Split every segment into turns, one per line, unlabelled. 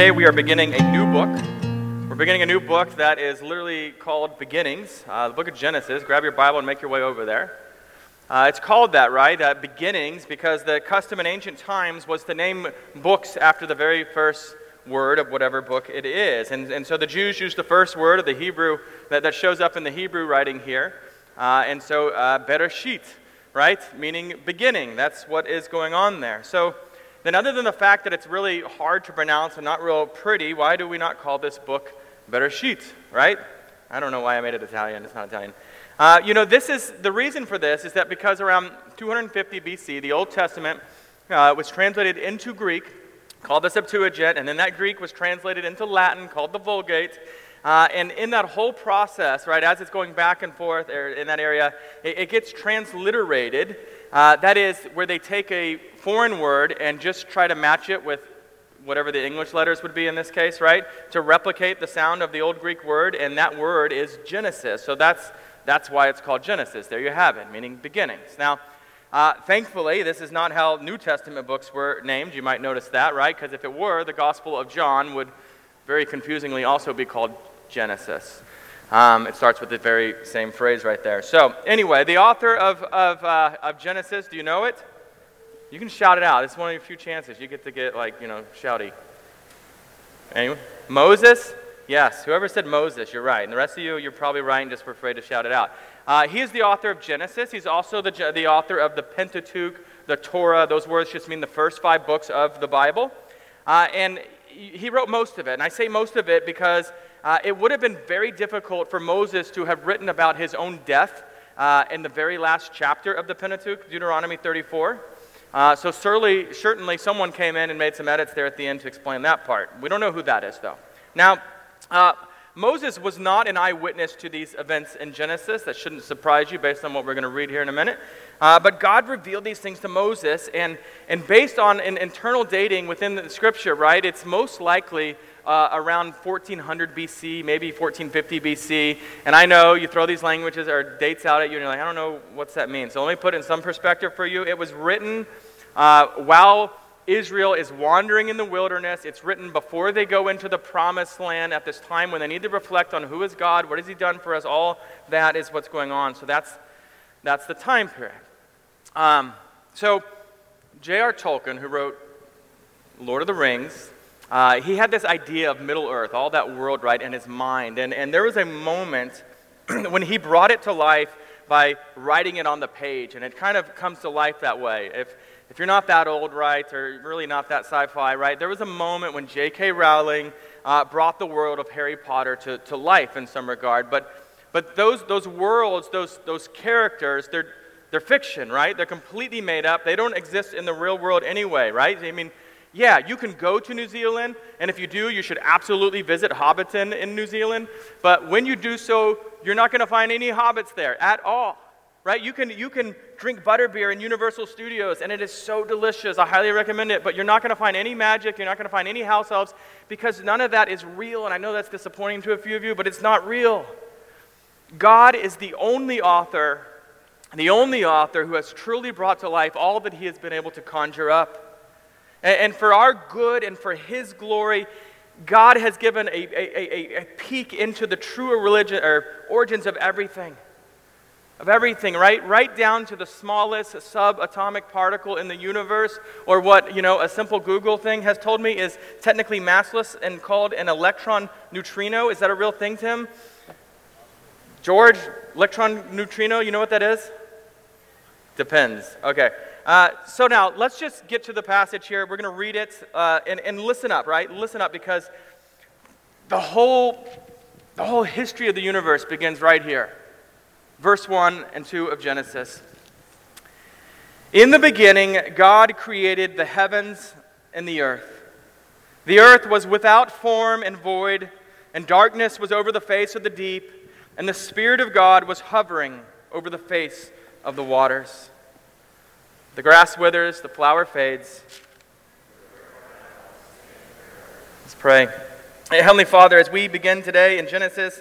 today we are beginning a new book. We're beginning a new book that is literally called Beginnings, uh, the book of Genesis. Grab your Bible and make your way over there. Uh, it's called that, right? Uh, beginnings, because the custom in ancient times was to name books after the very first word of whatever book it is. And, and so the Jews used the first word of the Hebrew that, that shows up in the Hebrew writing here. Uh, and so uh, Bereshit, right? Meaning beginning. That's what is going on there. So then, other than the fact that it's really hard to pronounce and not real pretty, why do we not call this book "Better Bereshit, right? I don't know why I made it Italian. It's not Italian. Uh, you know, this is the reason for this is that because around 250 BC, the Old Testament uh, was translated into Greek, called the Septuagint, and then that Greek was translated into Latin, called the Vulgate. Uh, and in that whole process, right, as it's going back and forth in that area, it, it gets transliterated. Uh, that is, where they take a foreign word and just try to match it with whatever the English letters would be in this case, right? To replicate the sound of the old Greek word, and that word is Genesis. So that's, that's why it's called Genesis. There you have it, meaning beginnings. Now, uh, thankfully, this is not how New Testament books were named. You might notice that, right? Because if it were, the Gospel of John would very confusingly also be called Genesis. Um, it starts with the very same phrase right there. So, anyway, the author of, of, uh, of Genesis, do you know it? You can shout it out. It's one of your few chances. You get to get, like, you know, shouty. Anyone? Moses? Yes. Whoever said Moses, you're right. And the rest of you, you're probably right and just were afraid to shout it out. Uh, he is the author of Genesis. He's also the, the author of the Pentateuch, the Torah. Those words just mean the first five books of the Bible. Uh, and he wrote most of it. And I say most of it because uh, it would have been very difficult for Moses to have written about his own death uh, in the very last chapter of the Pentateuch, Deuteronomy 34. Uh, so certainly, certainly someone came in and made some edits there at the end to explain that part. We don't know who that is, though. Now, uh, Moses was not an eyewitness to these events in Genesis. That shouldn't surprise you based on what we're going to read here in a minute. Uh, but God revealed these things to Moses, and, and based on an internal dating within the scripture, right, it's most likely uh, around 1400 BC, maybe 1450 BC. And I know you throw these languages or dates out at you, and you're like, I don't know what's that mean. So let me put it in some perspective for you. It was written uh, while Israel is wandering in the wilderness. It's written before they go into the promised land at this time when they need to reflect on who is God, what has He done for us. All that is what's going on. So that's, that's the time period. Um, so, J.R. Tolkien, who wrote Lord of the Rings, uh, he had this idea of Middle Earth, all that world, right, in his mind. And, and there was a moment when he brought it to life by writing it on the page. And it kind of comes to life that way. If, if you're not that old, right, or really not that sci fi, right, there was a moment when J.K. Rowling uh, brought the world of Harry Potter to, to life in some regard. But, but those, those worlds, those, those characters, they're, they're fiction, right? They're completely made up. They don't exist in the real world anyway, right? I mean, yeah, you can go to New Zealand, and if you do, you should absolutely visit Hobbiton in New Zealand. But when you do so, you're not going to find any hobbits there at all. Right? You can, you can drink butterbeer in Universal Studios, and it is so delicious. I highly recommend it. But you're not going to find any magic. You're not going to find any house elves because none of that is real. And I know that's disappointing to a few of you, but it's not real. God is the only author, the only author who has truly brought to life all that he has been able to conjure up. And, for our good and for His glory, God has given a, a, a, a peek into the true religion or origins of everything. Of everything, right? Right down to the smallest subatomic particle in the universe, or what, you know, a simple Google thing has told me is technically massless and called an electron neutrino. Is that a real thing, Tim? George, electron neutrino, you know what that is? Depends. Okay. Uh, so now let's just get to the passage here. We're going to read it uh, and, and listen up, right? Listen up because the whole, the whole history of the universe begins right here. Verse 1 and 2 of Genesis. In the beginning, God created the heavens and the earth. The earth was without form and void, and darkness was over the face of the deep, and the Spirit of God was hovering over the face of the waters. The grass withers, the flower fades. Let's pray. Hey, Heavenly Father, as we begin today in Genesis,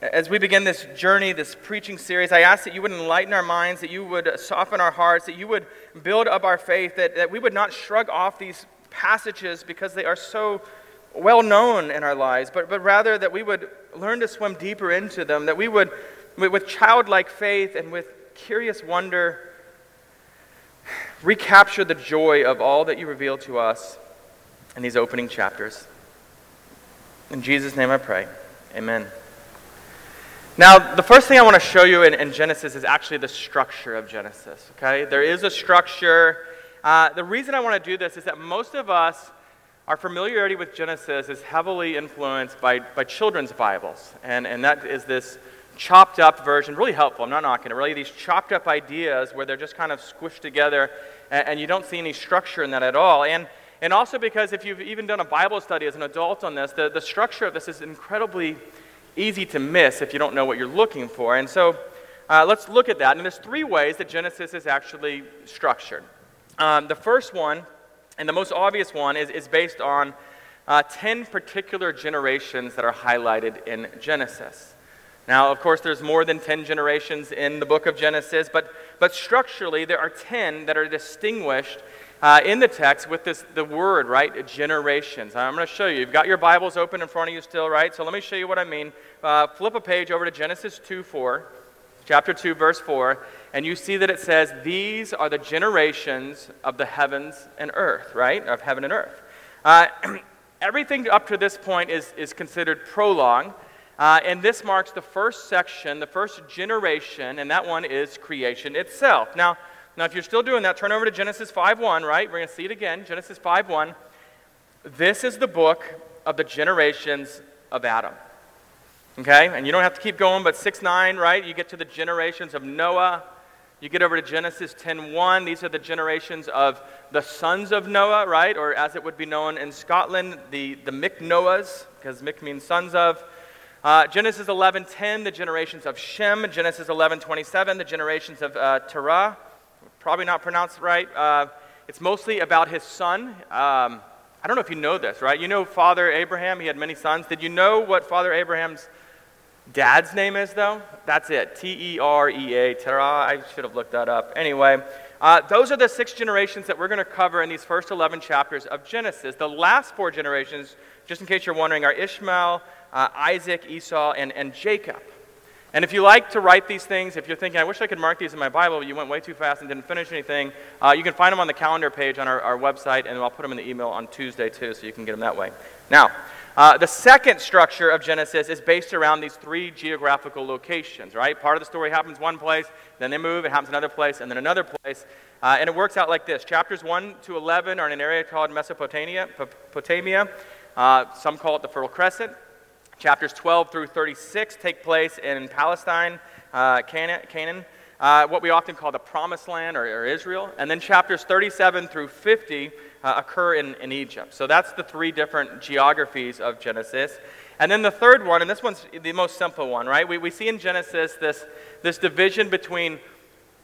as we begin this journey, this preaching series, I ask that you would enlighten our minds, that you would soften our hearts, that you would build up our faith, that, that we would not shrug off these passages because they are so well known in our lives, but, but rather that we would learn to swim deeper into them, that we would, with childlike faith and with curious wonder, recapture the joy of all that you reveal to us in these opening chapters. In Jesus' name I pray. Amen. Now, the first thing I want to show you in, in Genesis is actually the structure of Genesis. Okay? There is a structure. Uh, the reason I want to do this is that most of us, our familiarity with Genesis is heavily influenced by, by children's Bibles. And, and that is this chopped up version, really helpful. I'm not knocking it. Really, these chopped up ideas where they're just kind of squished together and, and you don't see any structure in that at all. And, and also because if you've even done a Bible study as an adult on this, the, the structure of this is incredibly easy to miss if you don't know what you're looking for. And so uh, let's look at that. And there's three ways that Genesis is actually structured. Um, the first one, and the most obvious one, is, is based on uh, 10 particular generations that are highlighted in Genesis. Now, of course, there's more than 10 generations in the book of Genesis, but, but structurally, there are 10 that are distinguished uh, in the text with this, the word, right? Generations. I'm going to show you. You've got your Bibles open in front of you still, right? So let me show you what I mean. Uh, flip a page over to Genesis 2 4, chapter 2, verse 4, and you see that it says, These are the generations of the heavens and earth, right? Of heaven and earth. Uh, everything up to this point is, is considered prologue. Uh, and this marks the first section, the first generation, and that one is creation itself. Now, now if you're still doing that, turn over to Genesis 5.1, right? We're going to see it again, Genesis 5.1. This is the book of the generations of Adam. Okay? And you don't have to keep going, but 6 9, right? You get to the generations of Noah. You get over to Genesis 10:1. These are the generations of the sons of Noah, right? Or as it would be known in Scotland, the, the Mick Noahs, because Mick means sons of. Uh, Genesis 11:10, the generations of Shem. Genesis 11:27, the generations of uh, Terah. Probably not pronounced right. Uh, it's mostly about his son. Um, I don't know if you know this, right? You know Father Abraham. He had many sons. Did you know what Father Abraham's dad's name is, though? That's it. T E R E A. Terah. I should have looked that up. Anyway. Uh, those are the six generations that we're going to cover in these first 11 chapters of Genesis. The last four generations, just in case you're wondering, are Ishmael, uh, Isaac, Esau, and, and Jacob. And if you like to write these things, if you're thinking, I wish I could mark these in my Bible, but you went way too fast and didn't finish anything, uh, you can find them on the calendar page on our, our website, and I'll put them in the email on Tuesday too, so you can get them that way. Now, uh, the second structure of Genesis is based around these three geographical locations, right? Part of the story happens one place, then they move, it happens another place, and then another place. Uh, and it works out like this Chapters 1 to 11 are in an area called Mesopotamia. Potamia. Uh, some call it the Fertile Crescent. Chapters 12 through 36 take place in Palestine, uh, Canaan, uh, what we often call the Promised Land or, or, Israel. And then chapters 37 through 50 uh, occur in, in Egypt. So that's the three different geographies of Genesis. And then the third one, and this one's the most simple one, right? We, we see in Genesis this, this division between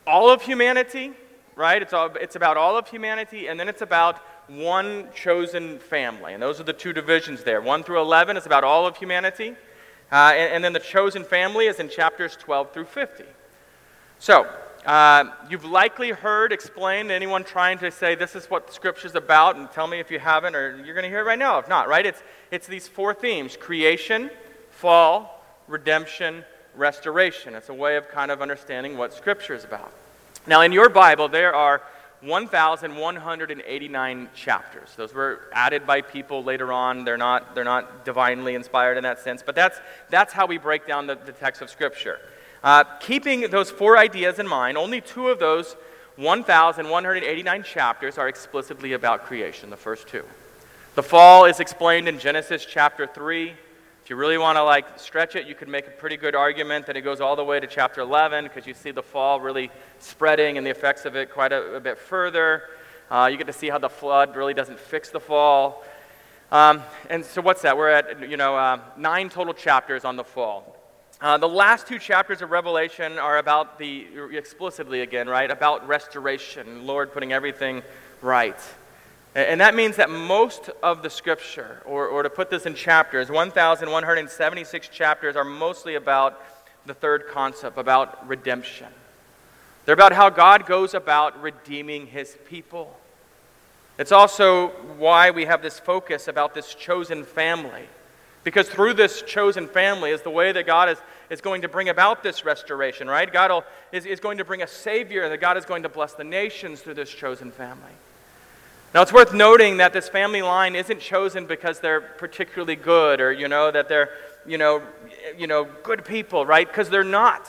all of humanity, right? It's, all, it's about all of humanity, and then it's about one chosen family. And those are the two divisions there. 1 through 11 is about all of humanity. Uh, and, and, then the chosen family is in chapters 12 through 50. So, uh, you've likely heard explained anyone trying to say this is what Scripture is about, and tell me if you haven't, or you're going to hear it right now if not, right? It's, it's these four themes creation, fall, redemption, restoration. It's a way of kind of understanding what Scripture is about. Now, in your Bible, there are 1,189 chapters. Those were added by people later on. They're not, they're not divinely inspired in that sense, but that's, that's how we break down the, the text of Scripture. Uh, keeping those four ideas in mind, only two of those 1,189 chapters are explicitly about creation, the first two. The fall is explained in Genesis chapter 3 if you really want to like stretch it, you could make a pretty good argument that it goes all the way to chapter 11 because you see the fall really spreading and the effects of it quite a, a bit further. Uh, you get to see how the flood really doesn't fix the fall. Um, and so what's that? We're at you know uh, nine total chapters on the fall. Uh, the last two chapters of Revelation are about the explicitly again, right? About restoration, Lord putting everything right. And that means that most of the scripture, or, or to put this in chapters, 1,176 chapters are mostly about the third concept, about redemption. They're about how God goes about redeeming his people. It's also why we have this focus about this chosen family. Because through this chosen family is the way that God is, is going to bring about this restoration, right? God will, is, is going to bring a Savior, and that God is going to bless the nations through this chosen family. Now, it's worth noting that this family line isn't chosen because they're particularly good or, you know, that they're, you know, you know good people, right? Because they're not.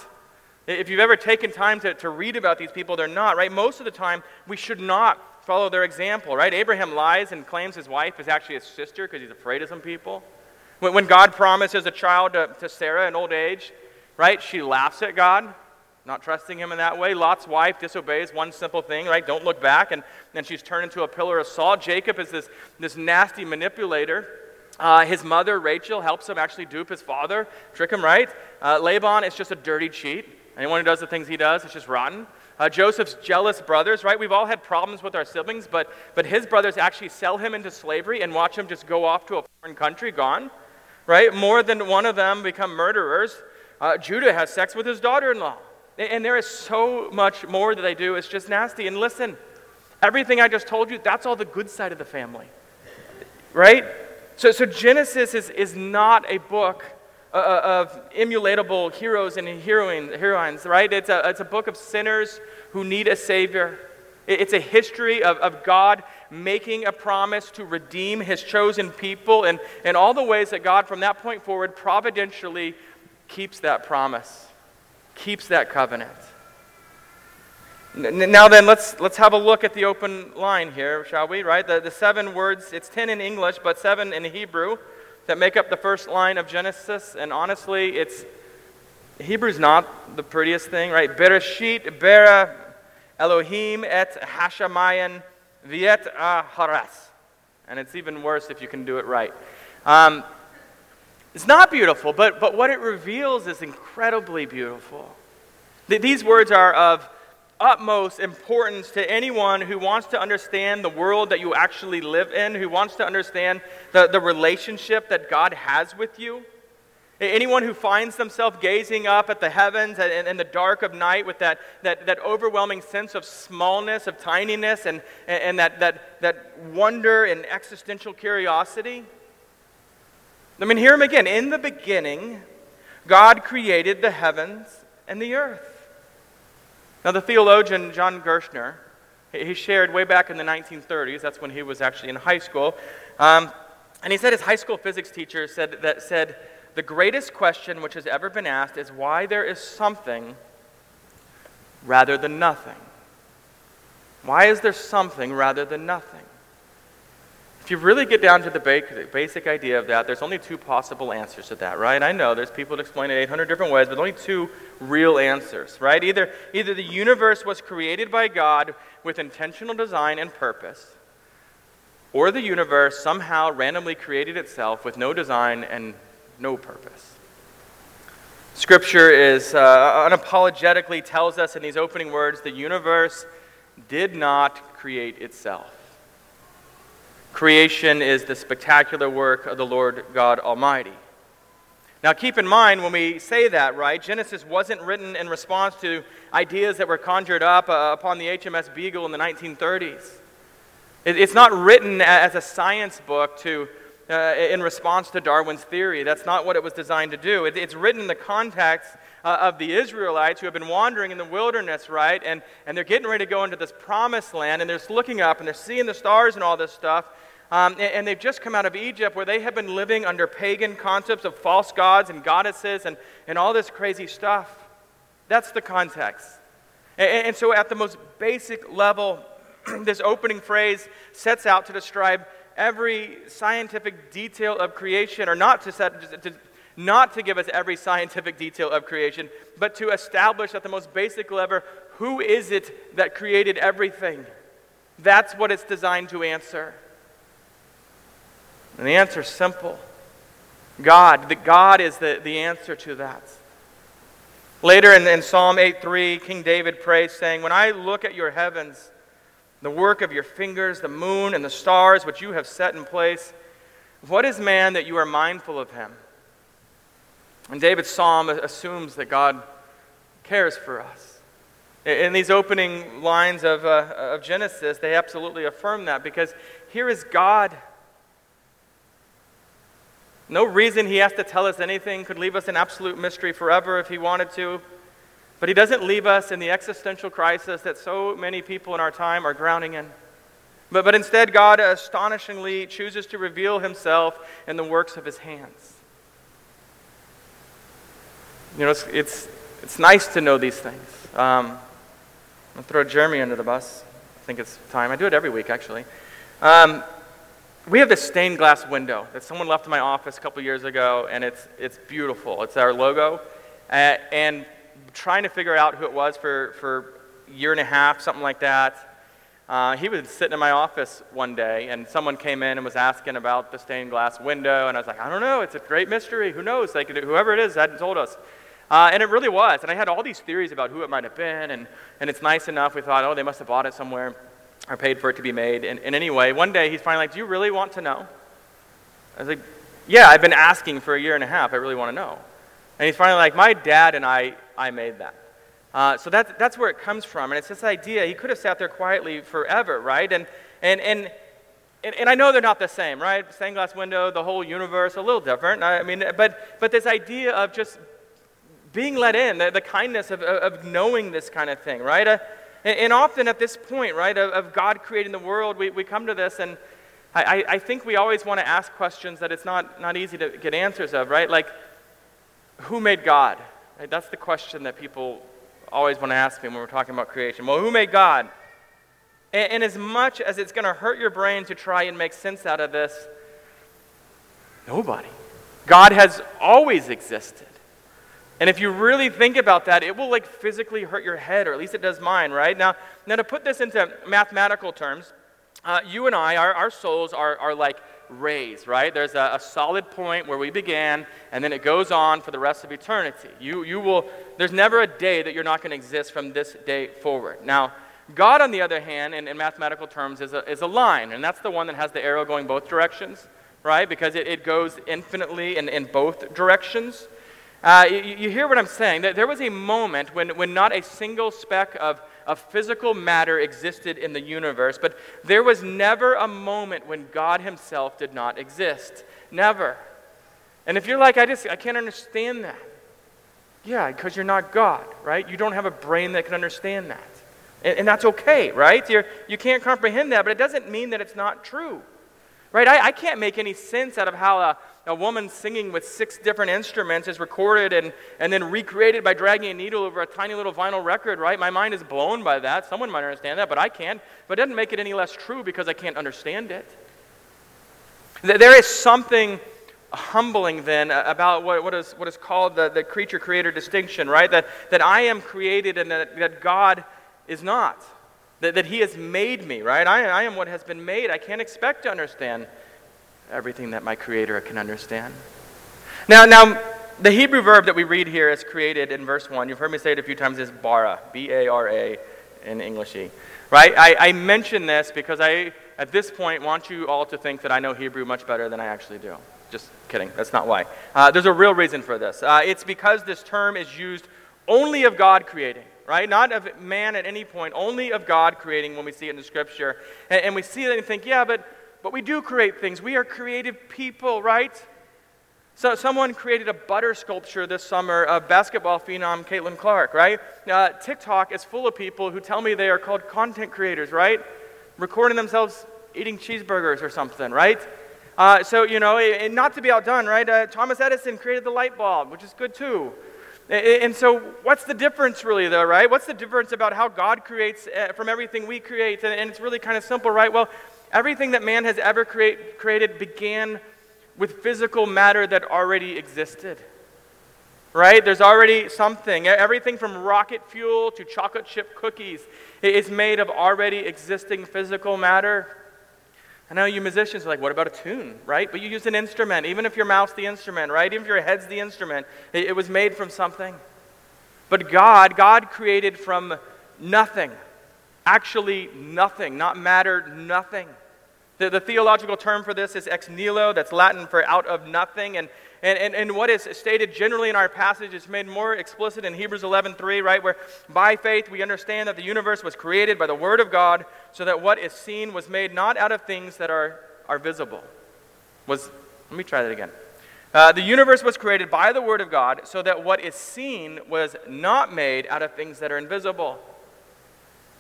If you've ever taken time to, to read about these people, they're not, right? Most of the time, we should not follow their example, right? Abraham lies and claims his wife is actually his sister because he's afraid of some people. When, when God promises a child to, to Sarah in old age, right, she laughs at God, not trusting him in that way. Lot's wife disobeys one simple thing, right? Don't look back. And then she's turned into a pillar of salt. Jacob is this, this nasty manipulator. Uh, his mother, Rachel, helps him actually dupe his father, trick him, right? Uh, Laban is just a dirty cheat. Anyone who does the things he does, it's just rotten. Uh, Joseph's jealous brothers, right? We've all had problems with our siblings, but, but his brothers actually sell him into slavery and watch him just go off to a foreign country, gone, right? More than one of them become murderers. Uh, Judah has sex with his daughter in law. And there is so much more that they do. It's just nasty. And listen, everything I just told you, that's all the good side of the family, right? So, so Genesis is, is not a book uh, uh, of emulatable heroes and heroines, heroines, right? It's a, it's a book of sinners who need a Savior. It's a history of, of God making a promise to redeem His chosen people and, and all the ways that God, from that point forward, providentially keeps that promise, keeps that covenant. Now, then, let's, let's have a look at the open line here, shall we? Right? The, the seven words, it's 10 in English, but seven in Hebrew that make up the first line of Genesis, and honestly, it's Hebrew's not the prettiest thing, right? Bereshit, Bara, Elohim et Hashamayan Viet Haras. And it's even worse if you can do it right. Um, it's not beautiful, but, but what it reveals is incredibly beautiful. These words are of utmost importance to anyone who wants to understand the world that you actually live in, who wants to understand the, the relationship that God has with you. Anyone who finds themselves gazing up at the heavens in the dark of night with that, that, that overwhelming sense of smallness, of tininess, and, and that, that, that wonder and existential curiosity. I mean, hear him again. In the beginning, God created the heavens and the earth. Now, the theologian John Gerstner, he shared way back in the 1930s, that's when he was actually in high school, um, and he said his high school physics teacher said that said, the greatest question which has ever been asked is why there is something rather than nothing. Why is there something rather than nothing? If you really get down to the basic idea of that, there's only two possible answers to that, right? I know there's people that explain it 800 different ways, but only two real answers, right? Either, either the universe was created by God with intentional design and purpose, or the universe somehow randomly created itself with no design and no purpose. Scripture is uh, unapologetically tells us in these opening words the universe did not create itself. Creation is the spectacular work of the Lord God Almighty. Now, keep in mind when we say that, right? Genesis wasn't written in response to ideas that were conjured up uh, upon the HMS Beagle in the 1930s. It, it's not written as a science book to, uh, in response to Darwin's theory. That's not what it was designed to do. It, it's written in the context uh, of the Israelites who have been wandering in the wilderness, right? And, and they're getting ready to go into this promised land, and they're looking up and they're seeing the stars and all this stuff. Um, and, and, they've just come out of Egypt where they have been living under pagan concepts of false gods and goddesses and, and all this crazy stuff. That's the context. And, and so, at the most basic level, this opening phrase sets out to describe every scientific detail of creation, or not to, set, to, not to give us every scientific detail of creation, but to establish at the most basic level who is it that created everything? That's what it's designed to answer. And the answer is simple God. That God is the, the answer to that. Later in, in Psalm 8:3, King David prays, saying, When I look at your heavens, the work of your fingers, the moon and the stars which you have set in place, what is man that you are mindful of him? And David's psalm assumes that God cares for us. In these opening lines of, uh, of Genesis, they absolutely affirm that because here is God. No reason he has to tell us anything, could leave us in absolute mystery forever if he wanted to. But he doesn't leave us in the existential crisis that so many people in our time are drowning in. But, but instead, God astonishingly chooses to reveal himself in the works of his hands. You know, it's, it's, it's nice to know these things. Um, to throw Jeremy under the bus. I think it's time. I do it every week, actually. Um, we have this stained glass window that someone left in my office a couple years ago, and it's, it's beautiful. It's our logo. Uh, and trying to figure out who it was for, for a year and a half, something like that. Uh, he was sitting in my office one day, and someone came in and was asking about the stained glass window, and I was like, I don't know. It's a great mystery. Who knows? Like, whoever it is hadn't told us. Uh, and it really was. And I had all these theories about who it might have been. And, and it's nice enough. We thought, oh, they must have bought it somewhere or paid for it to be made. And, and anyway, one day he's finally like, do you really want to know? I was like, yeah, I've been asking for a year and a half. I really want to know. And he's finally like, my dad and I, I made that. Uh, so that, that's where it comes from. And it's this idea, he could have sat there quietly forever, right? And, and, and, and, I know they're not the same, right? Stained glass window, the whole universe, a little different. I mean, but, but this idea of just being let in, the, the kindness of, of knowing this kind of thing, right? Uh, and, often at this point, right, of, of, God creating the world, we, we come to this, and I, I think we always want to ask questions that it's not, not easy to get answers of, right? Like, who made God? Right? That's the question that people always want to ask me when we're talking about creation. Well, who made God? And, and as much as it's going to hurt your brain to try and make sense out of this, nobody. God has always existed. And if you really think about that, it will like physically hurt your head, or at least it does mine, right? Now, now to put this into mathematical terms, uh, you and I, our, our souls are, are like rays, right? There's a, a, solid point where we began, and then it goes on for the rest of eternity. You, you will, there's never a day that you're not going to exist from this day forward. Now, God, on the other hand, in, in mathematical terms, is a, is a line, and that's the one that has the arrow going both directions, right? Because it, it goes infinitely in, in both directions. Uh, you, you, hear what I'm saying? There was a moment when, when not a single speck of, of physical matter existed in the universe, but there was never a moment when God Himself did not exist. Never. And if you're like, I just I can't understand that. Yeah, because you're not God, right? You don't have a brain that can understand that. And, and that's okay, right? You're, you can't comprehend that, but it doesn't mean that it's not true. Right? I, I can't make any sense out of how a, a woman singing with six different instruments is recorded and, and then recreated by dragging a needle over a tiny little vinyl record, right? My mind is blown by that. Someone might understand that, but I can't. But it doesn't make it any less true because I can't understand it. There is something humbling then about what, what, is, what is called the, the creature creator distinction, right? That, that I am created and that, that God is not that, that He has made me, right? I, I am what has been made. I can't expect to understand everything that my Creator can understand. Now, now, the Hebrew verb that we read here is created in verse 1. You've heard me say it a few times, is bara, B A R A in Englishy. Right? I, I mention this because I, at this point, want you all to think that I know Hebrew much better than I actually do. Just kidding. That's not why. Uh, there's a real reason for this. Uh, it's because this term is used only of God creating right? Not of man at any point, only of God creating when we see it in the scripture. And, and we see it and think, yeah, but, but we do create things. We are creative people, right? So someone created a butter sculpture this summer of basketball phenom Caitlin Clark, right? Uh, TikTok is full of people who tell me they are called content creators, right? Recording themselves eating cheeseburgers or something, right? Uh, so, you know, not to be outdone, right? Uh, Thomas Edison created the light bulb, which is good too. And so, what's the difference, really, though, right? What's the difference about how God creates uh, from everything we create? And it's really kind of simple, right? Well, everything that man has ever create, created began with physical matter that already existed. Right? There's already something. Everything from rocket fuel to chocolate chip cookies is made of already existing physical matter. I know you musicians are like, what about a tune, right? But you use an instrument, even if your mouth's the instrument, right? Even if your head's the instrument, it, it was made from something. But God, God created from nothing. Actually, nothing. Not matter, nothing. The, the theological term for this is ex nihilo, that's Latin for out of nothing. And, And, and, and what is stated generally in our passage is made more explicit in Hebrews 11.3, right? Where by faith we understand that the universe was created by the Word of God, so that what is seen was made not out of things that are, are visible. Was, let me try that again. Uh, the universe was created by the Word of God, so that what is seen was not made out of things that are invisible,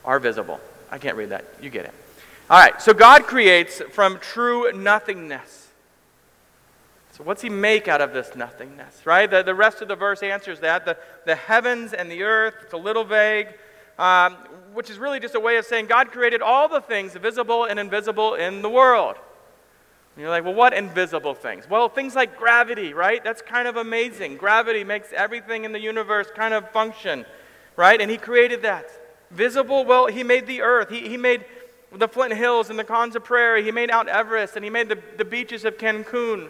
are visible. I can't read that. You get it. All right, so God creates from true nothingness. So, what's He make out of this nothingness, right? The, the rest of the verse answers that. The, the heavens and the earth, it's a little vague, um, which is really just a way of saying God created all the things, visible and invisible, in the world. And you're like, well, what invisible things? Well, things like gravity, right? That's kind of amazing. Gravity makes everything in the universe kind of function, right? And He created that. Visible, well, He made the earth. He, he made the Flint Hills and the Konza Prairie. He made Mount Everest and he made the, the beaches of Cancun.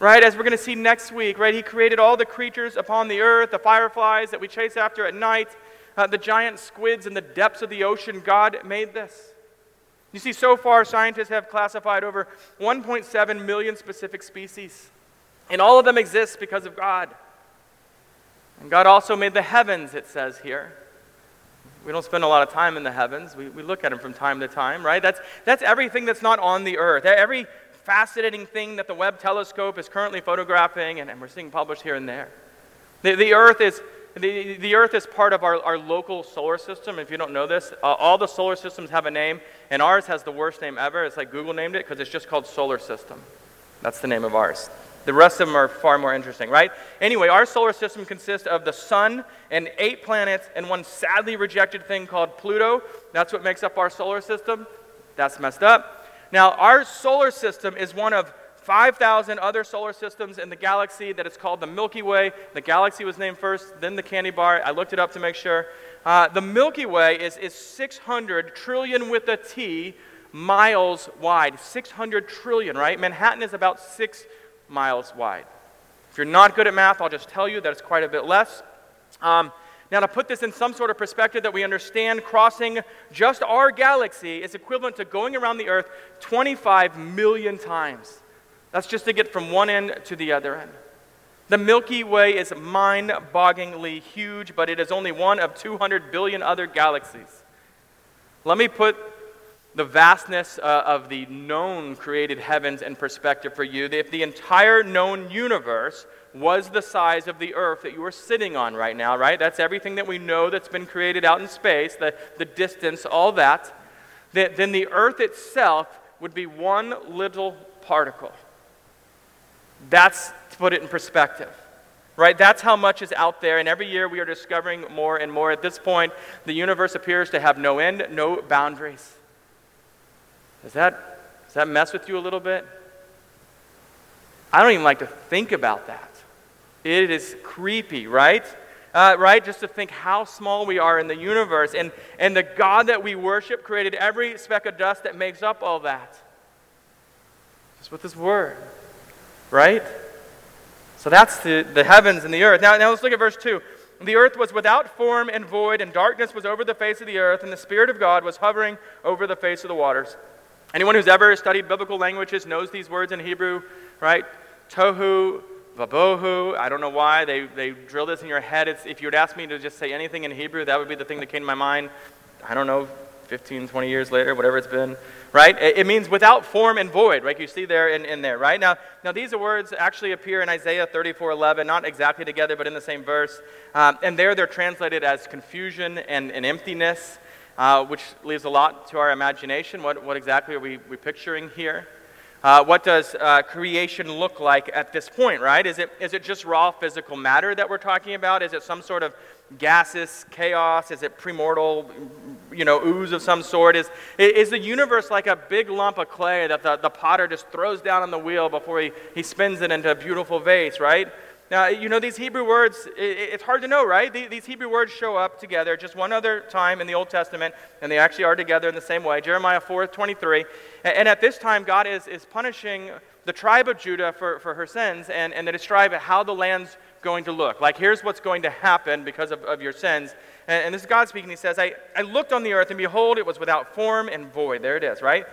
Right, as we're going to see next week, right, he created all the creatures upon the earth, the fireflies that we chase after at night, uh, the giant squids in the depths of the ocean. God made this. You see, so far, scientists have classified over 1.7 million specific species, and all of them exist because of God. And God also made the heavens, it says here. We don't spend a lot of time in the heavens. We, we look at them from time to time, right? That's, that's everything that's not on the earth. Every fascinating thing that the Webb telescope is currently photographing and, and we're seeing published here and there. The, the, earth, is, the, the earth is part of our, our local solar system. If you don't know this, uh, all the solar systems have a name, and ours has the worst name ever. It's like Google named it because it's just called solar system. That's the name of ours. The rest of them are far more interesting, right? Anyway, our solar system consists of the sun and eight planets and one sadly rejected thing called Pluto. That's what makes up our solar system. That's messed up. Now, our solar system is one of 5,000 other solar systems in the galaxy that is called the Milky Way. The galaxy was named first, then the candy bar. I looked it up to make sure. Uh, the Milky Way is, is 600 trillion with a T miles wide. 600 trillion, right? Manhattan is about six miles wide. If you're not good at math, I'll just tell you that it's quite a bit less. Um, now, to put this in some sort of perspective that we understand, crossing just our galaxy is equivalent to going around the Earth 25 million times. That's just to get from one end to the other end. The Milky Way is mind bogglingly huge, but it is only one of 200 billion other galaxies. Let me put the vastness uh, of the known created heavens in perspective for you. If the entire known universe was the size of the earth that you are sitting on right now, right? That's everything that we know that's been created out in space, the, the distance, all that. Then the earth itself would be one little particle. That's to put it in perspective. Right? That's how much is out there, and every year we are discovering more and more. At this point, the universe appears to have no end, no boundaries. Does that, does that mess with you a little bit? I don't even like to think about that. It is creepy, right? Uh, right? Just to think how small we are in the universe. And, and the God that we worship created every speck of dust that makes up all that. Just with His Word, right? So that's the, the heavens and the earth. Now, now let's look at verse 2. The earth was without form and void, and darkness was over the face of the earth, and the Spirit of God was hovering over the face of the waters. Anyone who's ever studied biblical languages knows these words in Hebrew, right? Tohu, vabohu. I don't know why they, they drill this in your head. It's, if you would ask me to just say anything in Hebrew, that would be the thing that came to my mind. I don't know, 15, 20 years later, whatever it's been, right? It, it means without form and void, right? You see there in, in there, right? Now, now, these words actually appear in Isaiah 34 11, not exactly together, but in the same verse. Um, and there they're translated as confusion and, and emptiness uh, which leaves a lot to our imagination. What, what exactly are we, we picturing here? Uh, what does uh, creation look like at this point, right? Is it, is it just raw physical matter that we're talking about? Is it some sort of gaseous chaos? Is it premortal, you know, ooze of some sort? Is, is the universe like a big lump of clay that the, the potter just throws down on the wheel before he, he spins it into a beautiful vase, right? Now, you know, these Hebrew words, it's hard to know, right? These Hebrew words show up together just one other time in the Old Testament, and they actually are together in the same way. Jeremiah 4 23. And at this time, God is, is punishing the tribe of Judah for, for her sins, and, and they describe how the land's going to look. Like, here's what's going to happen because of, of your sins. And, and this is God speaking. He says, I, I looked on the earth, and behold, it was without form and void. There it is, right?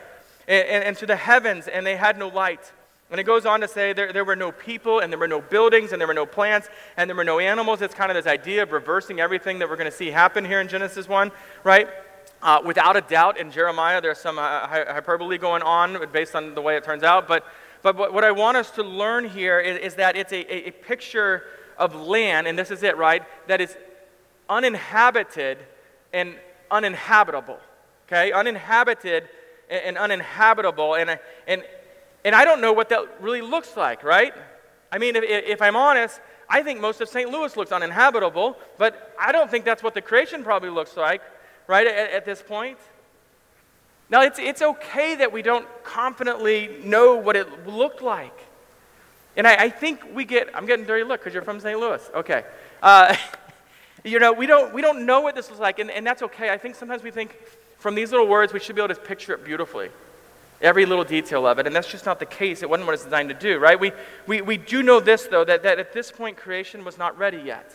And, and, and to the heavens, and they had no light. And it goes on to say there, there were no people, and there were no buildings, and there were no plants, and there were no animals. It's kind of this idea of reversing everything that we're going to see happen here in Genesis 1, right? Uh, without a doubt, in Jeremiah, there's some uh, hyperbole going on based on the way it turns out. But, but what I want us to learn here is, is that it's a, a picture of land, and this is it, right? That is uninhabited and uninhabitable. Okay? Uninhabited and uninhabitable. And, and, and I don't know what that really looks like, right? I mean, if, if I'm honest, I think most of St. Louis looks uninhabitable, but I don't think that's what the creation probably looks like, right, at, at this point. Now, it's, it's okay that we don't confidently know what it looked like. And I, I think we get, I'm getting dirty look because you're from St. Louis. Okay. Uh, you know, we don't, we don't know what this was like, and, and that's okay. I think sometimes we think from these little words, we should be able to picture it beautifully every little detail of it. And that's just not the case. It wasn't what it's designed to do, right? We, we, we do know this, though, that, that at this point, creation was not ready yet.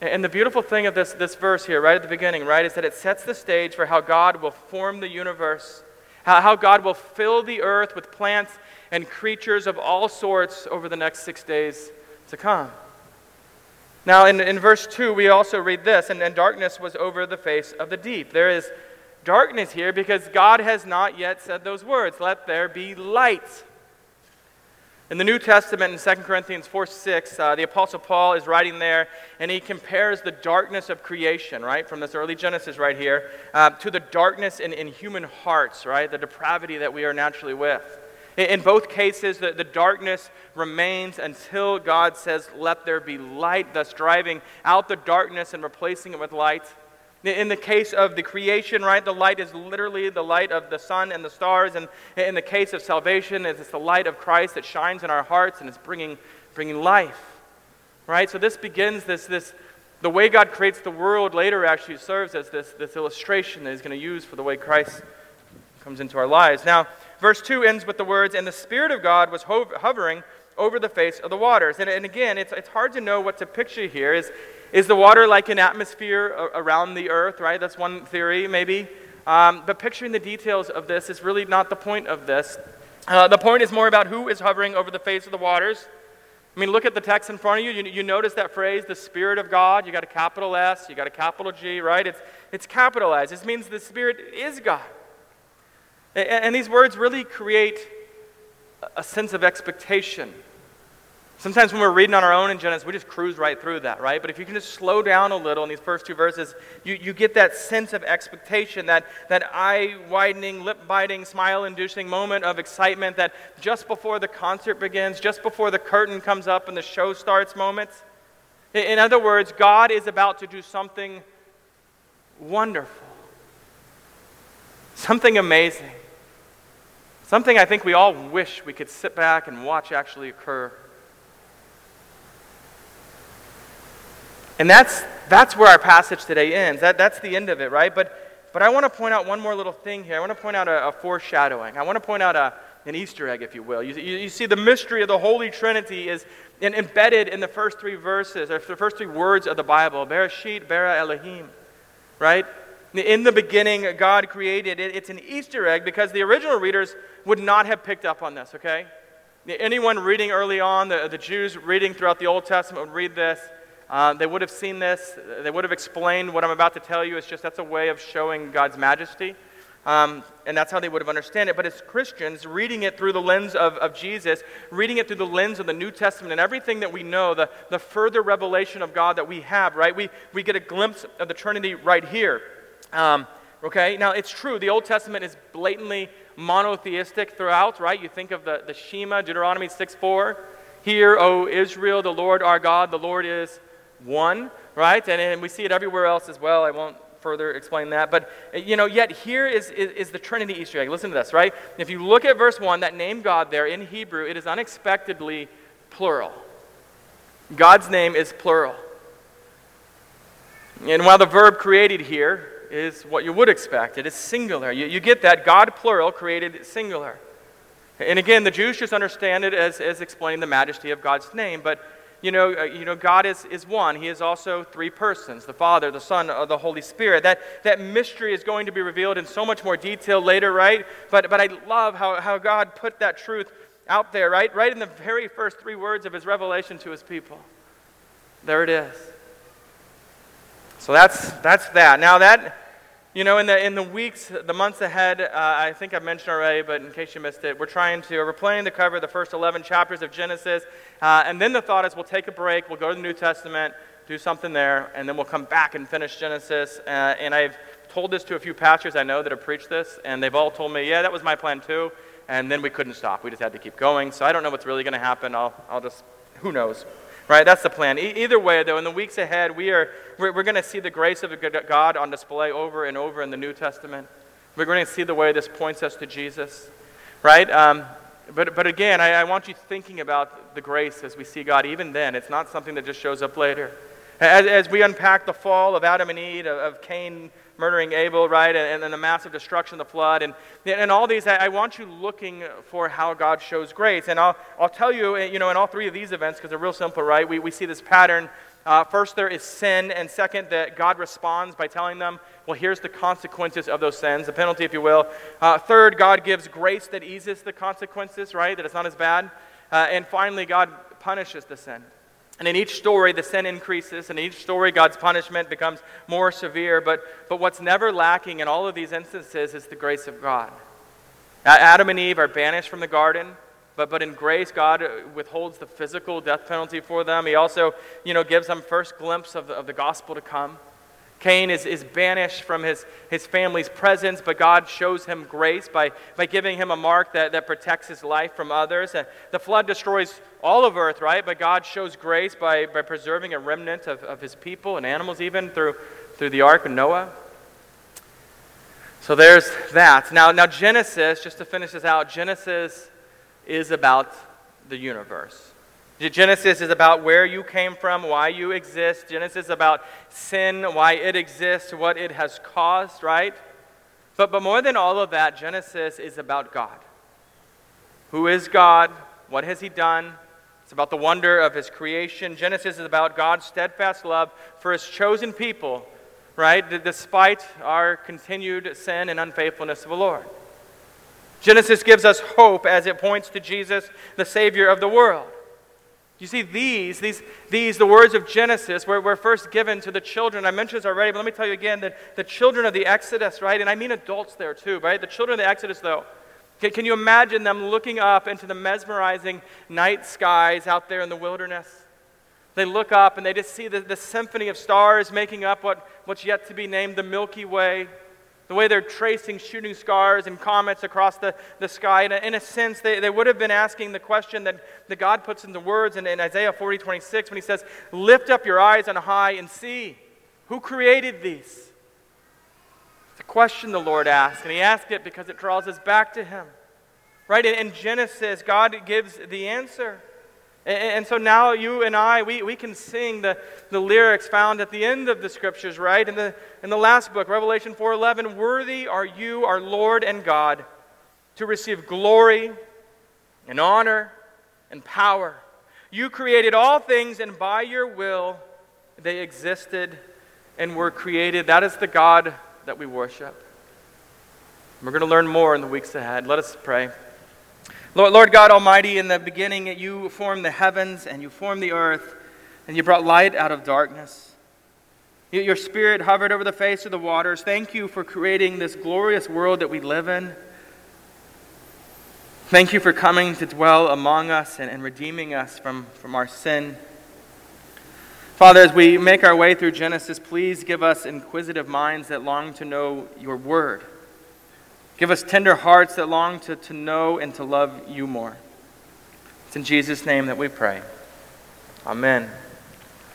And the beautiful thing of this, this verse here, right at the beginning, right, is that it sets the stage for how God will form the universe, how, how God will fill the earth with plants and creatures of all sorts over the next six days to come. Now, in, in verse 2, we also read this, and, and darkness was over the face of the deep. There is darkness here because God has not yet said those words let there be light. In the New Testament, in 2 Corinthians 4 6, uh, the Apostle Paul is writing there, and he compares the darkness of creation, right, from this early Genesis right here, uh, to the darkness in, in human hearts, right, the depravity that we are naturally with. In, in both cases, the, the darkness remains until God says, Let there be light, thus driving out the darkness and replacing it with light. In the case of the creation, right, the light is literally the light of the sun and the stars. And in the case of salvation, it's the light of Christ that shines in our hearts and it's bringing, bringing life. Right? So this begins this, this, the way God creates the world later actually serves as this, this illustration that He's going to use for the way Christ comes into our lives. Now, verse 2 ends with the words, And the Spirit of God was hovering over the face of the waters. And, and again, it's, it's hard to know what to picture here. Is, is the water like an atmosphere around the earth, right? That's one theory, maybe. Um, but picturing the details of this is really not the point of this. Uh, the point is more about who is hovering over the face of the waters. I mean, look at the text in front of you. You, you notice that phrase, the Spirit of God. You got a capital S, you got a capital G, right? It's, it's capitalized. This means the Spirit is God. And, and these words really create a sense of expectation Sometimes when we're reading on our own in Genesis, we just cruise right through that, right? But if you can just slow down a little in these first two verses, you, you get that sense of expectation, that, that eye widening, lip biting, smile inducing moment of excitement that just before the concert begins, just before the curtain comes up and the show starts moments. In, in other words, God is about to do something wonderful, something amazing, something I think we all wish we could sit back and watch actually occur. And that's, that's where our passage today ends. That, that's the end of it, right? But, but I want to point out one more little thing here. I want to point out a, a foreshadowing. I want to point out a, an Easter egg, if you will. You, you, you, see, the mystery of the Holy Trinity is in, embedded in the first three verses, or the first three words of the Bible Bereshit, Bara, Elohim, right? In the beginning, God created it. It's an Easter egg because the original readers would not have picked up on this, okay? Anyone reading early on, the, the Jews reading throughout the Old Testament would read this uh, they would have seen this. They would have explained what I'm about to tell you. It's just that's a way of showing God's majesty. Um, and that's how they would have understood it. But as Christians, reading it through the lens of, of Jesus, reading it through the lens of the New Testament and everything that we know, the, the further revelation of God that we have, right? We, we get a glimpse of the Trinity right here. Um, okay? Now, it's true, the Old Testament is blatantly monotheistic throughout, right? You think of the, the Shema, Deuteronomy 6 4. Hear, O Israel, the Lord our God, the Lord is one, right? And, and we see it everywhere else as well. I won't further explain that. But, you know, yet here is, is, is, the Trinity Easter egg. Listen to this, right? If you look at verse 1, that name God there in Hebrew, it is unexpectedly plural. God's name is plural. And while the verb created here is what you would expect, it is singular. You, you get that. God, plural, created singular. And again, the Jews just understand it as, as explaining the majesty of God's name, but you know, uh, you know God is, is one. He is also three persons the Father, the Son, uh, the Holy Spirit. That, that mystery is going to be revealed in so much more detail later, right? But, but I love how, how God put that truth out there, right, right in the very first three words of his revelation to his people. There it is. So that's, that's that. Now, that, you know, in the, in the weeks, the months ahead, uh, I think I've mentioned already, but in case you missed it, we're trying to, we're planning to cover the first 11 chapters of Genesis. Uh, and then the thought is we'll take a break, we'll go to the New Testament, do something there, and then we'll come back and finish Genesis. Uh, and I've told this to a few pastors I know that have preached this, and they've all told me, yeah, that was my plan too. And then we couldn't stop. We just had to keep going. So I don't know what's really going to happen. I'll, I'll just, who knows? Right? That's the plan. E- either way, though, in the weeks ahead, we are, we're, we're going to see the grace of God on display over and over in the New Testament. We're going to see the way this points us to Jesus. Right? Um, but, but again, I, I want you thinking about the grace as we see God even then. It's not something that just shows up later. As, as we unpack the fall of Adam and Eve, of, of Cain murdering Abel, right, and, and the massive destruction the flood, and, and all these, I, I want you looking for how God shows grace. And I'll, I'll tell you, you know, in all three of these events, because they're real simple, right, we, we see this pattern. Uh, first, there is sin, and second, that God responds by telling them, well, here's the consequences of those sins, the penalty, if you will. Uh, third, God gives grace that eases the consequences, right, that it's not as bad. Uh, and finally, God punishes the sin. And in each story, the sin increases. And in each story, God's punishment becomes more severe. But, but what's never lacking in all of these instances is the grace of God. Adam and Eve are banished from the garden. But, but in grace, God uh, withholds the physical death penalty for them. He also you know, gives them first glimpse of the, of the gospel to come. Cain is, is banished from his, his family's presence, but God shows him grace by, by giving him a mark that, that protects his life from others. And the flood destroys all of earth, right? But God shows grace by, by preserving a remnant of, of his people and animals, even through, through the ark of Noah. So there's that. Now, now, Genesis, just to finish this out, Genesis is about the universe. Genesis is about where you came from, why you exist. Genesis is about sin, why it exists, what it has caused, right? But, but more than all of that, Genesis is about God. Who is God? What has He done? It's about the wonder of His creation. Genesis is about God's steadfast love for His chosen people, right? Despite our continued sin and unfaithfulness of the Lord. Genesis gives us hope as it points to Jesus, the Savior of the world. You see, these, these, these, the words of Genesis were, were first given to the children. I mentioned this already, but let me tell you again that the children of the Exodus, right? And I mean adults there too, right? The children of the Exodus, though. Can, can you imagine them looking up into the mesmerizing night skies out there in the wilderness? They look up and they just see the, the symphony of stars making up what, what's yet to be named the Milky Way the way they're tracing shooting stars and comets across the, the sky. In a, in a sense, they, they would have been asking the question that, that God puts into words in, in Isaiah 40, 26, when he says, Lift up your eyes on high and see. Who created these? It's a question the Lord asked, and he asked it because it draws us back to him. Right? In, in Genesis, God gives the answer. And, so now you and I, we, we can sing the, the lyrics found at the end of the scriptures, right? In the, in the last book, Revelation 4.11, Worthy are you, our Lord and God, to receive glory and honor and power. You created all things, and by your will they existed and were created. That is the God that we worship. We're going to learn more in the weeks ahead. Let us pray. Lord, Lord God Almighty, in the beginning you formed the heavens and you formed the earth, and you brought light out of darkness. Your spirit hovered over the face of the waters. Thank you for creating this glorious world that we live in. Thank you for coming to dwell among us and, and redeeming us from, from our sin. Father, as we make our way through Genesis, please give us inquisitive minds that long to know your word. Give us tender hearts that long to, to know and to love you more. It's in Jesus' name that we pray. Amen.